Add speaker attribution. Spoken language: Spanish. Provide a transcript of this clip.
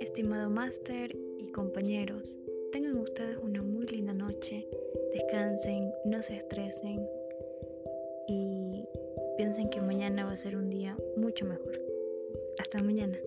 Speaker 1: Estimado máster y compañeros, tengan ustedes una muy linda noche, descansen, no se estresen y piensen que mañana va a ser un día mucho mejor. Hasta mañana.